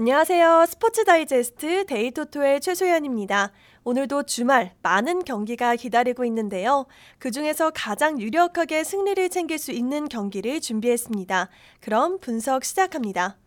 안녕하세요. 스포츠 다이제스트 데이토토의 최소연입니다. 오늘도 주말 많은 경기가 기다리고 있는데요. 그 중에서 가장 유력하게 승리를 챙길 수 있는 경기를 준비했습니다. 그럼 분석 시작합니다.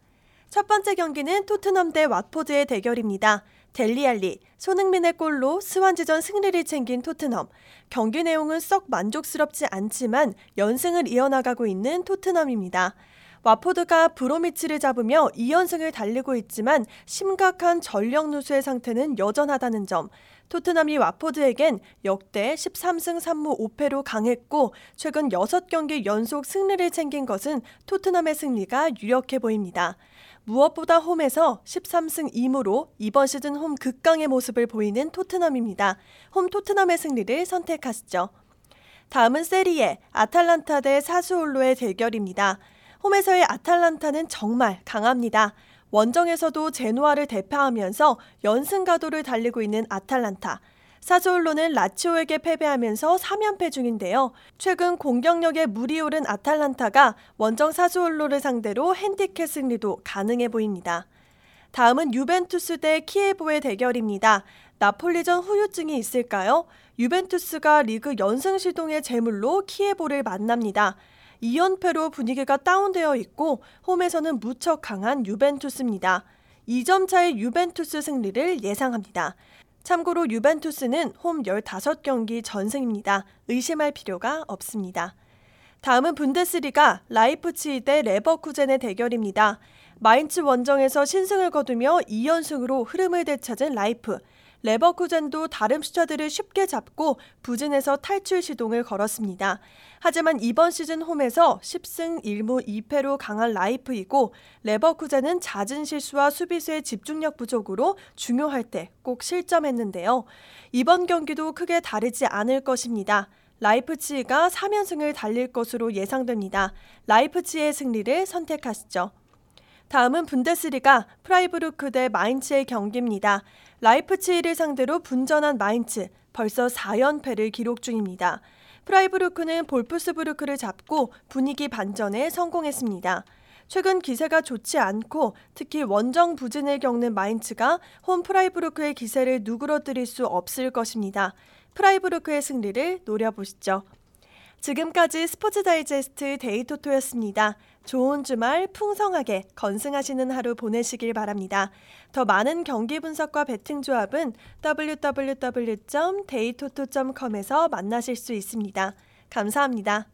첫 번째 경기는 토트넘 대 왓포드의 대결입니다. 델리알리, 손흥민의 골로 스완지전 승리를 챙긴 토트넘. 경기 내용은 썩 만족스럽지 않지만 연승을 이어나가고 있는 토트넘입니다. 와포드가 브로미치를 잡으며 2연승을 달리고 있지만 심각한 전력 누수의 상태는 여전하다는 점. 토트넘이 와포드에겐 역대 13승 3무 5패로 강했고 최근 6경기 연속 승리를 챙긴 것은 토트넘의 승리가 유력해 보입니다. 무엇보다 홈에서 13승 2무로 이번 시즌 홈 극강의 모습을 보이는 토트넘입니다. 홈 토트넘의 승리를 선택하시죠. 다음은 세리에 아탈란타 대 사수올로의 대결입니다. 홈에서의 아탈란타는 정말 강합니다. 원정에서도 제노아를 대파하면서 연승 가도를 달리고 있는 아탈란타. 사조올로는 라치오에게 패배하면서 3연패 중인데요. 최근 공격력에 물이 오른 아탈란타가 원정 사조올로를 상대로 핸디캡 승리도 가능해 보입니다. 다음은 유벤투스 대 키에보의 대결입니다. 나폴리전 후유증이 있을까요? 유벤투스가 리그 연승 시동의 제물로 키에보를 만납니다. 2연패로 분위기가 다운되어 있고 홈에서는 무척 강한 유벤투스입니다. 2점 차의 유벤투스 승리를 예상합니다. 참고로 유벤투스는 홈 15경기 전승입니다. 의심할 필요가 없습니다. 다음은 분데스리가 라이프치히 대 레버쿠젠의 대결입니다. 마인츠 원정에서 신승을 거두며 2연승으로 흐름을 되찾은 라이프. 레버쿠젠도 다름슈타트를 쉽게 잡고 부진에서 탈출 시동을 걸었습니다. 하지만 이번 시즌 홈에서 10승 1무 2패로 강한 라이프이고 레버쿠젠은 잦은 실수와 수비수의 집중력 부족으로 중요할 때 꼭 실점했는데요. 이번 경기도 크게 다르지 않을 것입니다. 라이프치히가 3연승을 달릴 것으로 예상됩니다. 라이프치히의 승리를 선택하시죠. 다음은 분데스리가 프라이부르크 대 마인츠의 경기입니다. 라이프치히를 상대로 분전한 마인츠 벌써 4연패를 기록 중입니다. 프라이부르크는 볼프스부르크를 잡고 분위기 반전에 성공했습니다. 최근 기세가 좋지 않고 특히 원정 부진을 겪는 마인츠가 홈 프라이부르크의 기세를 누그러뜨릴 수 없을 것입니다. 프라이부르크의 승리를 노려보시죠. 지금까지 스포츠 다이제스트 데이토토였습니다. 좋은 주말 풍성하게 건승하시는 하루 보내시길 바랍니다. 더 많은 경기 분석과 배팅 조합은 www.데이토토.com에서 만나실 수 있습니다. 감사합니다.